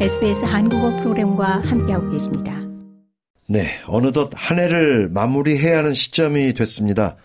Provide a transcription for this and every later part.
SBS 한국어 프로그램과 함께하고 계십니다. 네, 어느덧 한 해를 마무리해야 하는 시점이 됐습니다.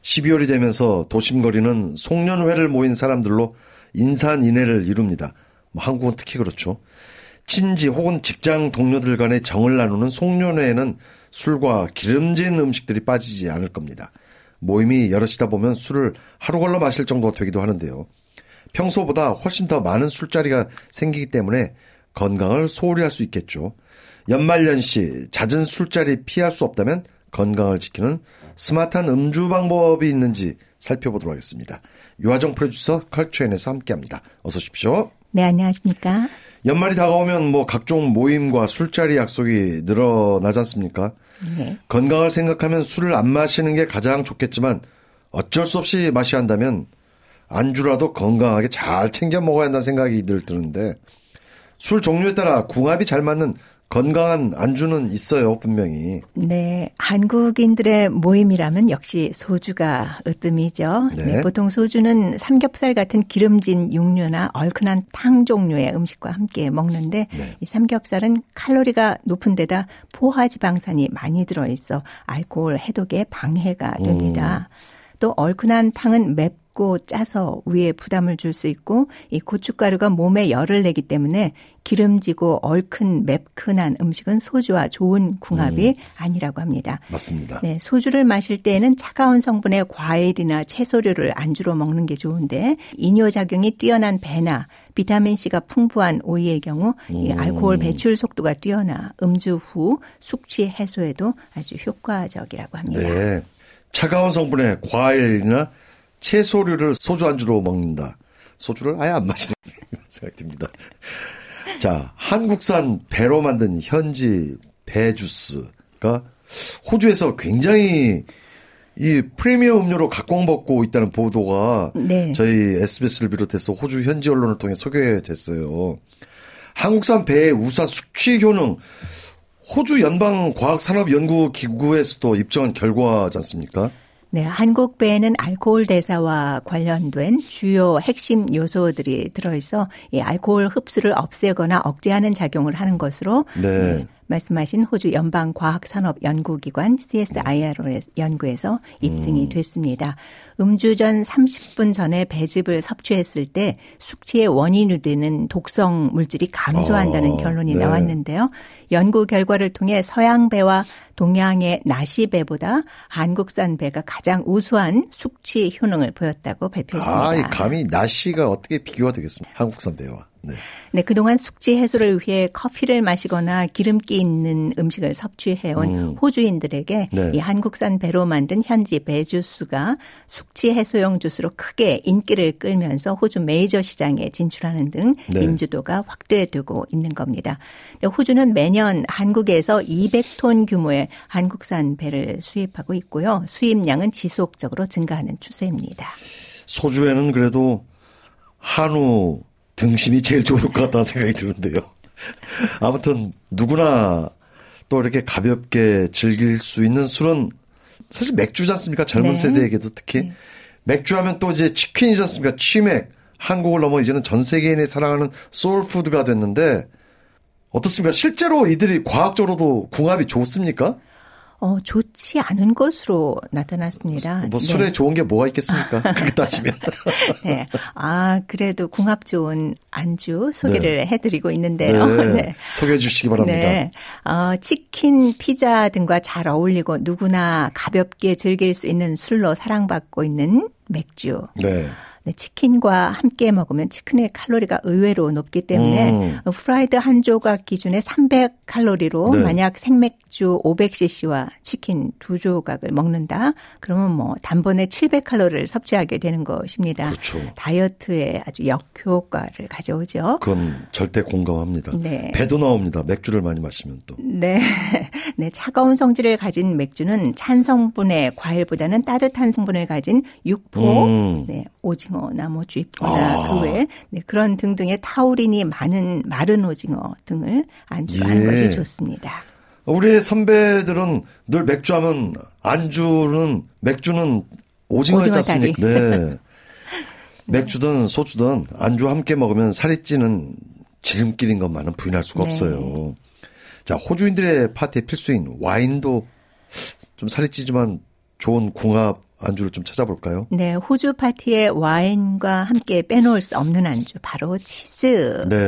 12월이 되면서 도심거리는 송년회를 모인 사람들로 인산인해를 이룹니다. 뭐 한국은 특히 그렇죠. 친지 혹은 직장 동료들 간의 정을 나누는 송년회에는 술과 기름진 음식들이 빠지지 않을 겁니다. 모임이 여럿이다 보면 술을 하루 걸러 마실 정도가 되기도 하는데요. 평소보다 훨씬 더 많은 술자리가 생기기 때문에 건강을 소홀히 할 수 있겠죠. 연말연 시 잦은 술자리 피할 수 없다면 건강을 지키는 스마트한 음주 방법이 있는지 살펴보도록 하겠습니다. 유화정 프로듀서 컬처엔에서 함께합니다. 어서 오십시오. 네, 안녕하십니까? 연말이 다가오면 뭐 각종 모임과 술자리 약속이 늘어나지 않습니까? 네. 건강을 생각하면 술을 안 마시는 게 가장 좋겠지만 어쩔 수 없이 마셔야 한다면 안주라도 건강하게 잘 챙겨 먹어야 한다는 생각이 늘 드는데 술 종류에 따라 궁합이 잘 맞는 건강한 안주는 있어요, 분명히. 네. 한국인들의 모임이라면 역시 소주가 으뜸이죠. 네. 네. 보통 소주는 삼겹살 같은 기름진 육류나 얼큰한 탕 종류의 음식과 함께 먹는데 네. 이 삼겹살은 칼로리가 높은 데다 포화지방산이 많이 들어있어 알코올 해독에 방해가 됩니다. 음. 또 얼큰한 탕은 맵 맵고 짜서 위에 부담을 줄 수 있고 이 고춧가루가 몸에 열을 내기 때문에 기름지고 얼큰 맵큰한 음식은 소주와 좋은 궁합이 음. 아니라고 합니다. 맞습니다. 네, 소주를 마실 때에는 차가운 성분의 과일이나 채소류를 안주로 먹는 게 좋은데 이뇨 작용이 뛰어난 배나 비타민 C가 풍부한 오이의 경우 이 음. 알코올 배출 속도가 뛰어나 음주 후 숙취 해소에도 아주 효과적이라고 합니다. 네. 차가운 성분의 과일이나 채소류를 소주 안주로 먹는다. 소주를 아예 안 마시는 생각이 듭니다. 자, 한국산 배로 만든 현지 배 주스가 호주에서 굉장히 이 프리미엄 음료로 각광받고 있다는 보도가 네. 저희 SBS를 비롯해서 호주 현지 언론을 통해 소개됐어요. 한국산 배의 우수한 숙취 효능 호주 연방 과학 산업 연구 기구에서도 입증한 결과지 않습니까? 네, 한국 배에는 알코올 대사와 관련된 주요 핵심 요소들이 들어있어 이 알코올 흡수를 없애거나 억제하는 작용을 하는 것으로 네. 네, 말씀하신 호주 연방 과학산업 연구기관 CSIRO 연구에서 입증이 음. 됐습니다. 음주 전 30분 전에 배즙을 섭취했을 때 숙취의 원인이 되는 독성 물질이 감소한다는 어, 결론이 네. 나왔는데요. 연구 결과를 통해 서양 배와 동양의 나시 배보다 한국산 배가 가장 우수한 숙취 효능을 보였다고 발표했습니다. 아, 감히 나시가 어떻게 비교가 되겠습니까? 한국산 배와. 네. 네, 그동안 숙취 해소를 위해 커피를 마시거나 기름기 있는 음식을 섭취해온 음. 호주인들에게 네. 이 한국산 배로 만든 현지 배 주스가 숙취 해소용 주스로 크게 인기를 끌면서 호주 메이저 시장에 진출하는 등 네. 인지도가 확대되고 있는 겁니다. 호주는 매년 한국에서 200톤 규모의 한국산 배를 수입하고 있고요. 수입량은 지속적으로 증가하는 추세입니다. 소주에는 그래도 한우 등심이 제일 좋을 것 같다는 생각이 드는데요. 아무튼 누구나 또 이렇게 가볍게 즐길 수 있는 술은 사실 맥주지 않습니까? 젊은 네. 세대에게도 특히. 네. 맥주 하면 또 이제 치킨이지 않습니까? 치맥. 한국을 넘어 이제는 전 세계인이 사랑하는 소울푸드가 됐는데 어떻습니까? 실제로 이들이 과학적으로도 궁합이 좋습니까? 어, 좋지 않은 것으로 나타났습니다. 뭐 술에 네. 좋은 게 뭐가 있겠습니까? 그렇게 따지면. 네. 아, 그래도 궁합 좋은 안주 소개를 네. 해드리고 있는데요. 네. 네. 소개해 주시기 바랍니다. 네. 어, 치킨, 피자 등과 잘 어울리고 누구나 가볍게 즐길 수 있는 술로 사랑받고 있는 맥주. 네. 네, 치킨과 함께 먹으면 치킨의 칼로리가 의외로 높기 때문에 음. 프라이드 한 조각 기준에 300칼로리로 네. 만약 생맥주 500cc와 치킨 두 조각을 먹는다. 그러면 뭐 단번에 700칼로리를 섭취하게 되는 것입니다. 그렇죠. 다이어트에 아주 역효과를 가져오죠. 그건 절대 공감합니다. 네. 배도 나옵니다. 맥주를 많이 마시면 또. 네. 네, 차가운 성질을 가진 맥주는 찬 성분의 과일보다는 따뜻한 성분을 가진 육포, 음. 네, 오징어 오징어나 뭐 쥐포나 아. 그 외에 네, 그런 등등의 타우린이 많은 마른 오징어 등을 안주로 예. 하는 것이 좋습니다. 우리 선배들은 늘 맥주하면 안주는 맥주는 오징어였지 않습니까? 네. 맥주든 소주든 안주 함께 먹으면 살이 찌는 지름길인 것만은 부인할 수가 네. 없어요. 자, 호주인들의 파티의 필수인 와인도 좀 살이 찌지만 좋은 궁합 안주를 좀 찾아볼까요? 네, 호주 파티에 와인과 함께 빼놓을 수 없는 안주 바로 치즈죠. 네.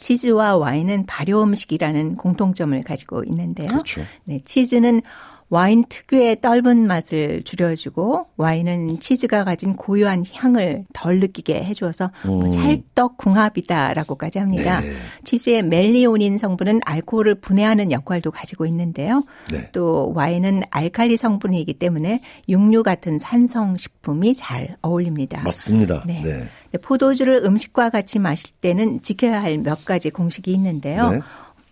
치즈와 와인은 발효 음식이라는 공통점을 가지고 있는데요. 그렇죠. 네, 치즈는 와인 특유의 떫은 맛을 줄여주고 와인은 치즈가 가진 고유한 향을 덜 느끼게 해주어서 뭐 음. 찰떡 궁합이다라고까지 합니다. 네. 치즈의 멜리오닌 성분은 알코올을 분해하는 역할도 가지고 있는데요. 네. 또 와인은 알칼리 성분이기 때문에 육류 같은 산성 식품이 잘 어울립니다. 맞습니다. 네. 네. 포도주를 음식과 같이 마실 때는 지켜야 할 몇 가지 공식이 있는데요.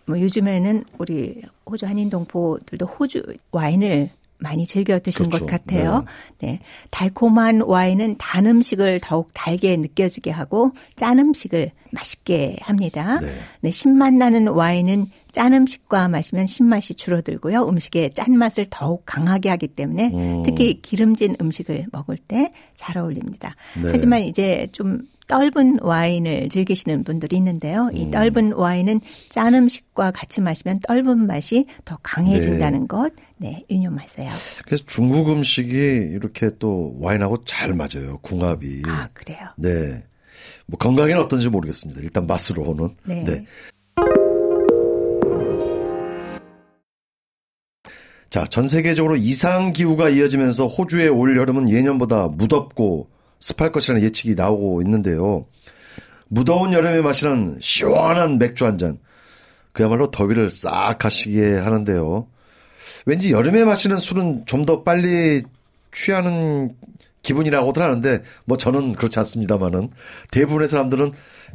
네. 뭐 요즘에는 우리 호주 한인 동포들도 호주 와인을 많이 즐겨 드신 그렇죠. 것 같아요. 네. 네. 달콤한 와인은 단 음식을 더욱 달게 느껴지게 하고 짠 음식을 맛있게 합니다. 네. 네. 신맛 나는 와인은 짠 음식과 마시면 신맛이 줄어들고요. 음식의 짠맛을 더욱 강하게 하기 때문에 음. 특히 기름진 음식을 먹을 때 잘 어울립니다. 네. 하지만 이제 좀 떫은 와인을 즐기시는 분들이 있는데요. 이 음. 떫은 와인은 짠 음식과 같이 마시면 떫은 맛이 더 강해진다는 네. 것, 네, 유념하세요. 그래서 중국 음식이 이렇게 또 와인하고 잘 맞아요. 궁합이. 아, 그래요? 네. 뭐 건강에는 어떤지 모르겠습니다. 일단 맛으로는. 네. 네. 자, 전 세계적으로 이상 기후가 이어지면서 호주의 올 여름은 예년보다 무덥고 습할 것이라는 예측이 나오고 있는데요. 무더운 여름에 마시는 시원한 맥주 한 잔. 그야말로 더위를 싹 가시게 하는데요. 왠지 여름에 마시는 술은 좀 더 빨리 취하는 기분이라고들 하는데 뭐 저는 그렇지 않습니다만은 대부분의 사람들은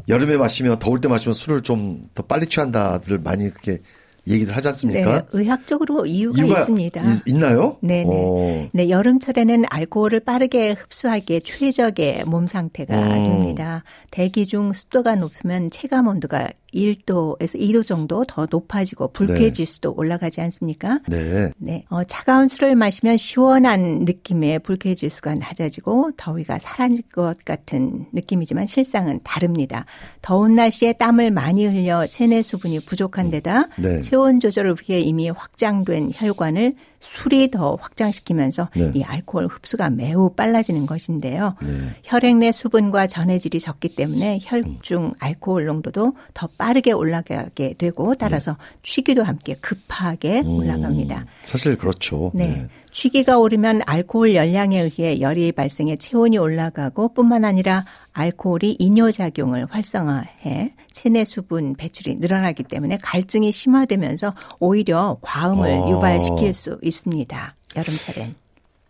여름에 마시면 더울 때 마시면 술을 좀 더 빨리 취한다들 많이 그렇게 얘기를 하지 않습니까? 네, 의학적으로 이유가, 이유가 있습니다. 있, 나요 네 네. 네. 네, 여름철에는 알코올을 빠르게 흡수하기에 최적의 몸 상태가 음. 됩니다. 대기 중 습도가 높으면 체감 온도가 1도에서 2도 정도 더 높아지고 불쾌 지수도 네. 올라가지 않습니까? 네. 네. 어, 차가운 술을 마시면 시원한 느낌의 불쾌 지수가 낮아지고 더위가 사라질 것 같은 느낌이지만 실상은 다릅니다. 더운 날씨에 땀을 많이 흘려 체내 수분이 부족한 데다 네. 체온 조절을 위해 이미 확장된 혈관을 술이 더 확장시키면서 네. 이 알코올 흡수가 매우 빨라지는 것인데요. 네. 혈액 내 수분과 전해질이 적기 때문에 혈중 알코올 농도도 더 빠르게 올라가게 되고 따라서 네. 취기도 함께 급하게 음, 올라갑니다. 사실 그렇죠. 네. 네. 취기가 오르면 알코올 열량에 의해 열이 발생해 체온이 올라가고 뿐만 아니라 알코올이 이뇨작용을 활성화해 체내 수분 배출이 늘어나기 때문에 갈증이 심화되면서 오히려 과음을 아. 유발시킬 수 있습니다. 여름철엔.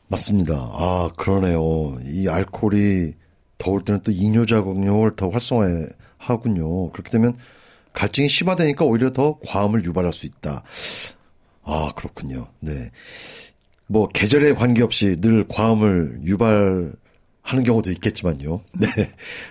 맞습니다. 아, 그러네요. 이 알코올이 더울 때는 또 이뇨작용을 더 활성화하군요. 그렇게 되면 갈증이 심화되니까 오히려 더 과음을 유발할 수 있다. 아, 그렇군요. 네. 뭐 계절에 관계없이 늘 과음을 유발 하는 경우도 있겠지만요. 네.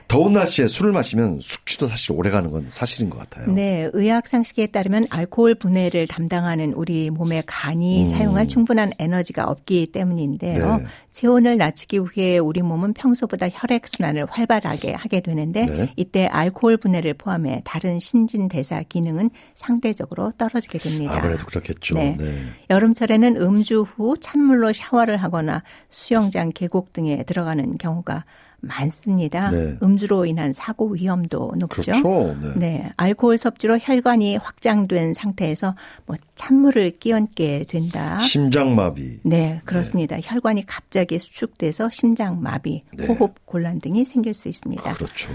더운 날씨에 술을 마시면 숙취도 사실 오래 가는 건 사실인 것 같아요. 네. 의학 상식에 따르면 알코올 분해를 담당하는 우리 몸의 간이 음. 사용할 충분한 에너지가 없기 때문인데요. 네. 체온을 낮추기 위해 우리 몸은 평소보다 혈액 순환을 활발하게 하게 되는데 네. 이때 알코올 분해를 포함해 다른 신진 대사 기능은 상대적으로 떨어지게 됩니다. 아무래도 그렇겠죠. 네. 네. 여름철에는 음주 후 찬물로 샤워를 하거나 수영장 계곡 등에 들어가는 경우 가 많습니다. 네. 음주로 인한 사고 위험도 높죠. 그렇죠. 네. 네. 알코올 섭취로 혈관이 확장된 상태에서 뭐 찬물을 끼얹게 된다. 심장마비. 네, 그렇습니다. 네. 혈관이 갑자기 수축돼서 심장마비, 네. 호흡 곤란 등이 생길 수 있습니다. 그렇죠.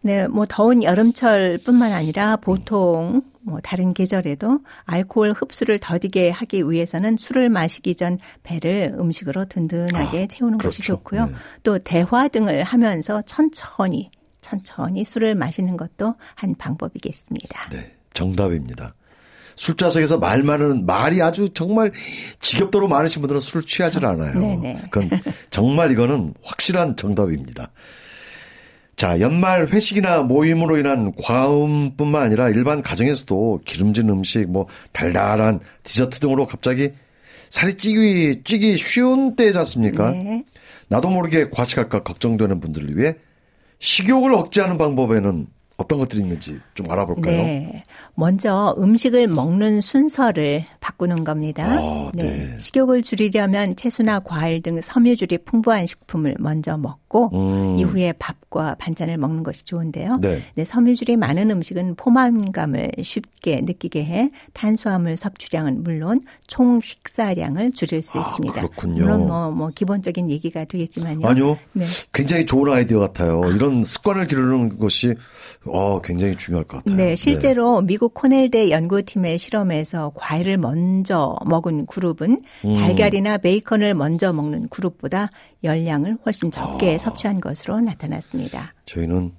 네, 뭐 더운 여름철뿐만 아니라 보통 뭐 다른 계절에도 알코올 흡수를 더디게 하기 위해서는 술을 마시기 전 배를 음식으로 든든하게 아, 채우는 그렇죠. 것이 좋고요. 네. 또 대화 등을 하면서 천천히 천천히 술을 마시는 것도 한 방법이겠습니다. 네, 정답입니다. 술자석에서 말 많은 말이 아주 정말 지겹도록 많으신 분들은 술을 취하지 않아요. 네네. 그건 정말 이거는 확실한 정답입니다. 자, 연말 회식이나 모임으로 인한 과음뿐만 아니라 일반 가정에서도 기름진 음식, 뭐 달달한 디저트 등으로 갑자기 살이 찌기 찌기 쉬운 때지 않습니까? 네. 나도 모르게 과식할까 걱정되는 분들을 위해 식욕을 억제하는 방법에는 어떤 것들이 있는지 좀 알아볼까요? 네. 먼저 음식을 먹는 순서를 바꾸는 겁니다. 아, 네. 네. 식욕을 줄이려면 채소나 과일 등 섬유질이 풍부한 식품을 먼저 먹고 음. 이후에 밥과 반찬을 먹는 것이 좋은데요. 네. 네. 섬유질이 많은 음식은 포만감을 쉽게 느끼게 해 탄수화물 섭취량은 물론 총 식사량을 줄일 수 아, 있습니다. 그렇군요. 물론 뭐, 뭐 기본적인 얘기가 되겠지만요. 아니요. 네. 굉장히 좋은 아이디어 같아요. 이런 습관을 기르는 것이 어, 굉장히 중요할 것 같아요. 네, 실제로 네. 미국 코넬대 연구팀의 실험에서 과일을 먼저 먹은 그룹은 음. 달걀이나 베이컨을 먼저 먹는 그룹보다 열량을 훨씬 적게 아. 섭취한 것으로 나타났습니다. 저희는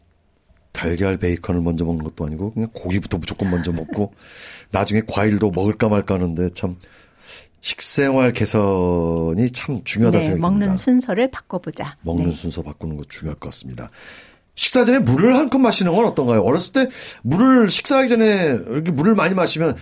달걀 베이컨을 먼저 먹는 것도 아니고 그냥 고기부터 무조건 먼저 먹고 나중에 과일도 먹을까 말까 하는데 참 식생활 개선이 참 중요하다 네, 생각이 먹는 듭니다. 순서를 바꿔보자. 먹는 네. 순서 바꾸는 것 중요할 것 같습니다. 식사 전에 물을 한 컵 마시는 건 어떤가요? 어렸을 때 물을 식사하기 전에 이렇게 물을 많이 마시면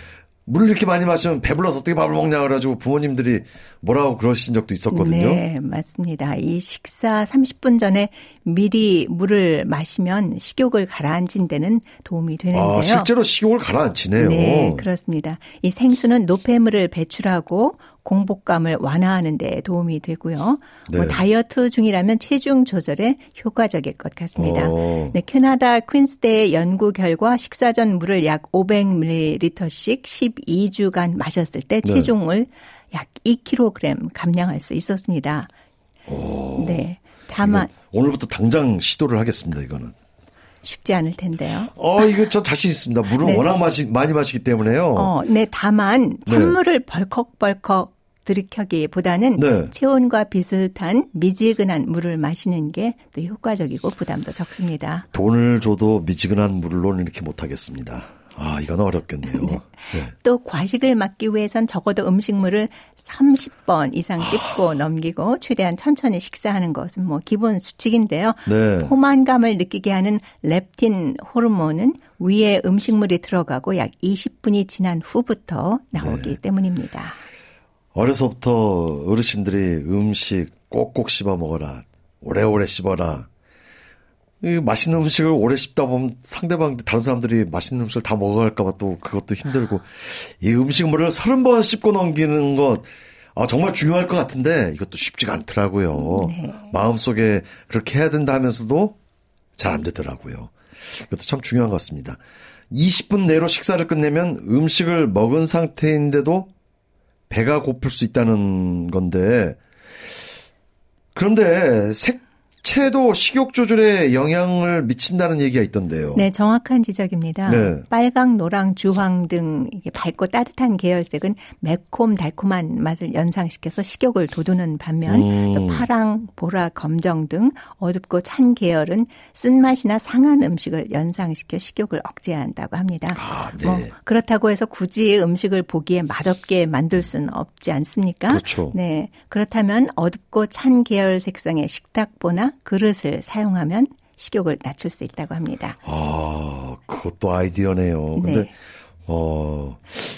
물을 이렇게 많이 마시면 배불러서 어떻게 밥을 먹냐 그래가지고 부모님들이 뭐라고 그러신 적도 있었거든요. 네, 맞습니다. 이 식사 30분 전에 미리 물을 마시면 식욕을 가라앉힌 데는 도움이 되는데요. 아, 실제로 식욕을 가라앉히네요. 네, 그렇습니다. 이 생수는 노폐물을 배출하고 공복감을 완화하는 데 도움이 되고요. 뭐 네. 뭐 다이어트 중이라면 체중 조절에 효과적일 것 같습니다. 어. 네, 캐나다 퀸스대의 연구 결과 식사 전 물을 약 500ml씩 12주간 마셨을 때 네. 체중을 네. 약 2kg 감량할 수 있었습니다. 오. 네. 다만 오늘부터 당장 시도를 하겠습니다. 이거는. 쉽지 않을 텐데요. 어, 이거 저 자신 있습니다. 물을 네. 워낙 마시, 많이 마시기 때문에요. 어, 네, 다만 네. 찬물을 네. 벌컥벌컥 들이켜기보다는 네. 체온과 비슷한 미지근한 물을 마시는 게 또 효과적이고 부담도 적습니다. 돈을 줘도 미지근한 물로는 이렇게 못하겠습니다. 아, 이건 어렵겠네요. 네. 네. 또 과식을 막기 위해선 적어도 음식물을 30번 이상 씹고 아. 넘기고 최대한 천천히 식사하는 것은 뭐 기본 수칙인데요. 네. 포만감을 느끼게 하는 렙틴 호르몬은 위에 음식물이 들어가고 약 20분이 지난 후부터 나오기 네. 때문입니다. 어려서부터 어르신들이 음식 꼭꼭 씹어 먹어라. 오래오래 씹어라. 이 맛있는 음식을 오래 씹다 보면 상대방 다른 사람들이 맛있는 음식을 다 먹어갈까봐 또 그것도 힘들고 이 음식물을 서른 번 씹고 넘기는 것 아, 정말 중요할 것 같은데 이것도 쉽지가 않더라고요. 네. 마음속에 그렇게 해야 된다 하면서도 잘 안 되더라고요. 이것도 참 중요한 것 같습니다. 20분 내로 식사를 끝내면 음식을 먹은 상태인데도 배가 고플 수 있다는 건데 그런데 색 채도 식욕 조절에 영향을 미친다는 얘기가 있던데요. 네, 정확한 지적입니다. 네. 빨강, 노랑, 주황 등 밝고 따뜻한 계열색은 매콤 달콤한 맛을 연상시켜서 식욕을 돋우는 반면 음. 파랑, 보라, 검정 등 어둡고 찬 계열은 쓴맛이나 상한 음식을 연상시켜 식욕을 억제한다고 합니다. 아, 네. 뭐 그렇다고 해서 굳이 음식을 보기에 맛없게 만들 수는 없지 않습니까? 그렇죠. 네. 그렇다면 어둡고 찬 계열 색상의 식탁보나 그릇을 사용하면 식욕을 낮출 수 있다고 합니다. 아, 그것도 아이디어네요. 근데 네. 어,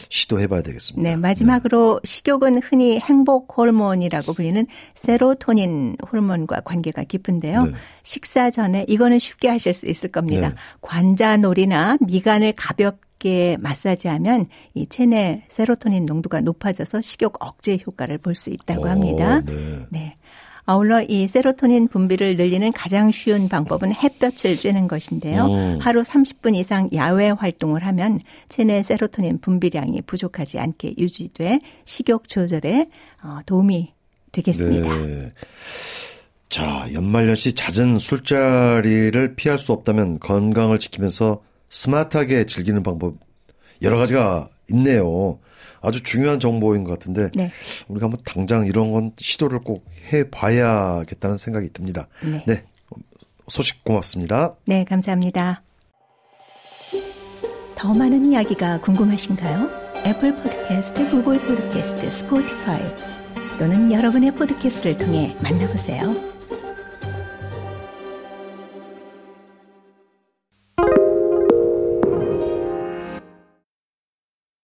시도해봐야 되겠습니다. 네, 마지막으로 네. 식욕은 흔히 행복 호르몬이라고 불리는 세로토닌 호르몬과 관계가 깊은데요. 네. 식사 전에 이거는 쉽게 하실 수 있을 겁니다. 네. 관자놀이나 미간을 가볍게 마사지하면 이 체내 세로토닌 농도가 높아져서 식욕 억제 효과를 볼 수 있다고 오, 합니다. 네. 네. 아울러 이 세로토닌 분비를 늘리는 가장 쉬운 방법은 햇볕을 쬐는 것인데요. 오. 하루 30분 이상 야외 활동을 하면 체내 세로토닌 분비량이 부족하지 않게 유지돼 식욕 조절에 어, 도움이 되겠습니다. 네. 자, 연말연시 잦은 술자리를 피할 수 없다면 건강을 지키면서 스마트하게 즐기는 방법 여러 가지가 있네요. 아주 중요한 정보인 것 같은데 네. 우리가 한번 당장 이런 건 시도를 꼭 해봐야겠다는 생각이 듭니다. 네. 네. 소식 고맙습니다. 네, 감사합니다. 더 많은 이야기가 궁금하신가요? Apple Podcast, Google Podcast, Spotify 또는 여러분의 podcast를 통해 만나보세요.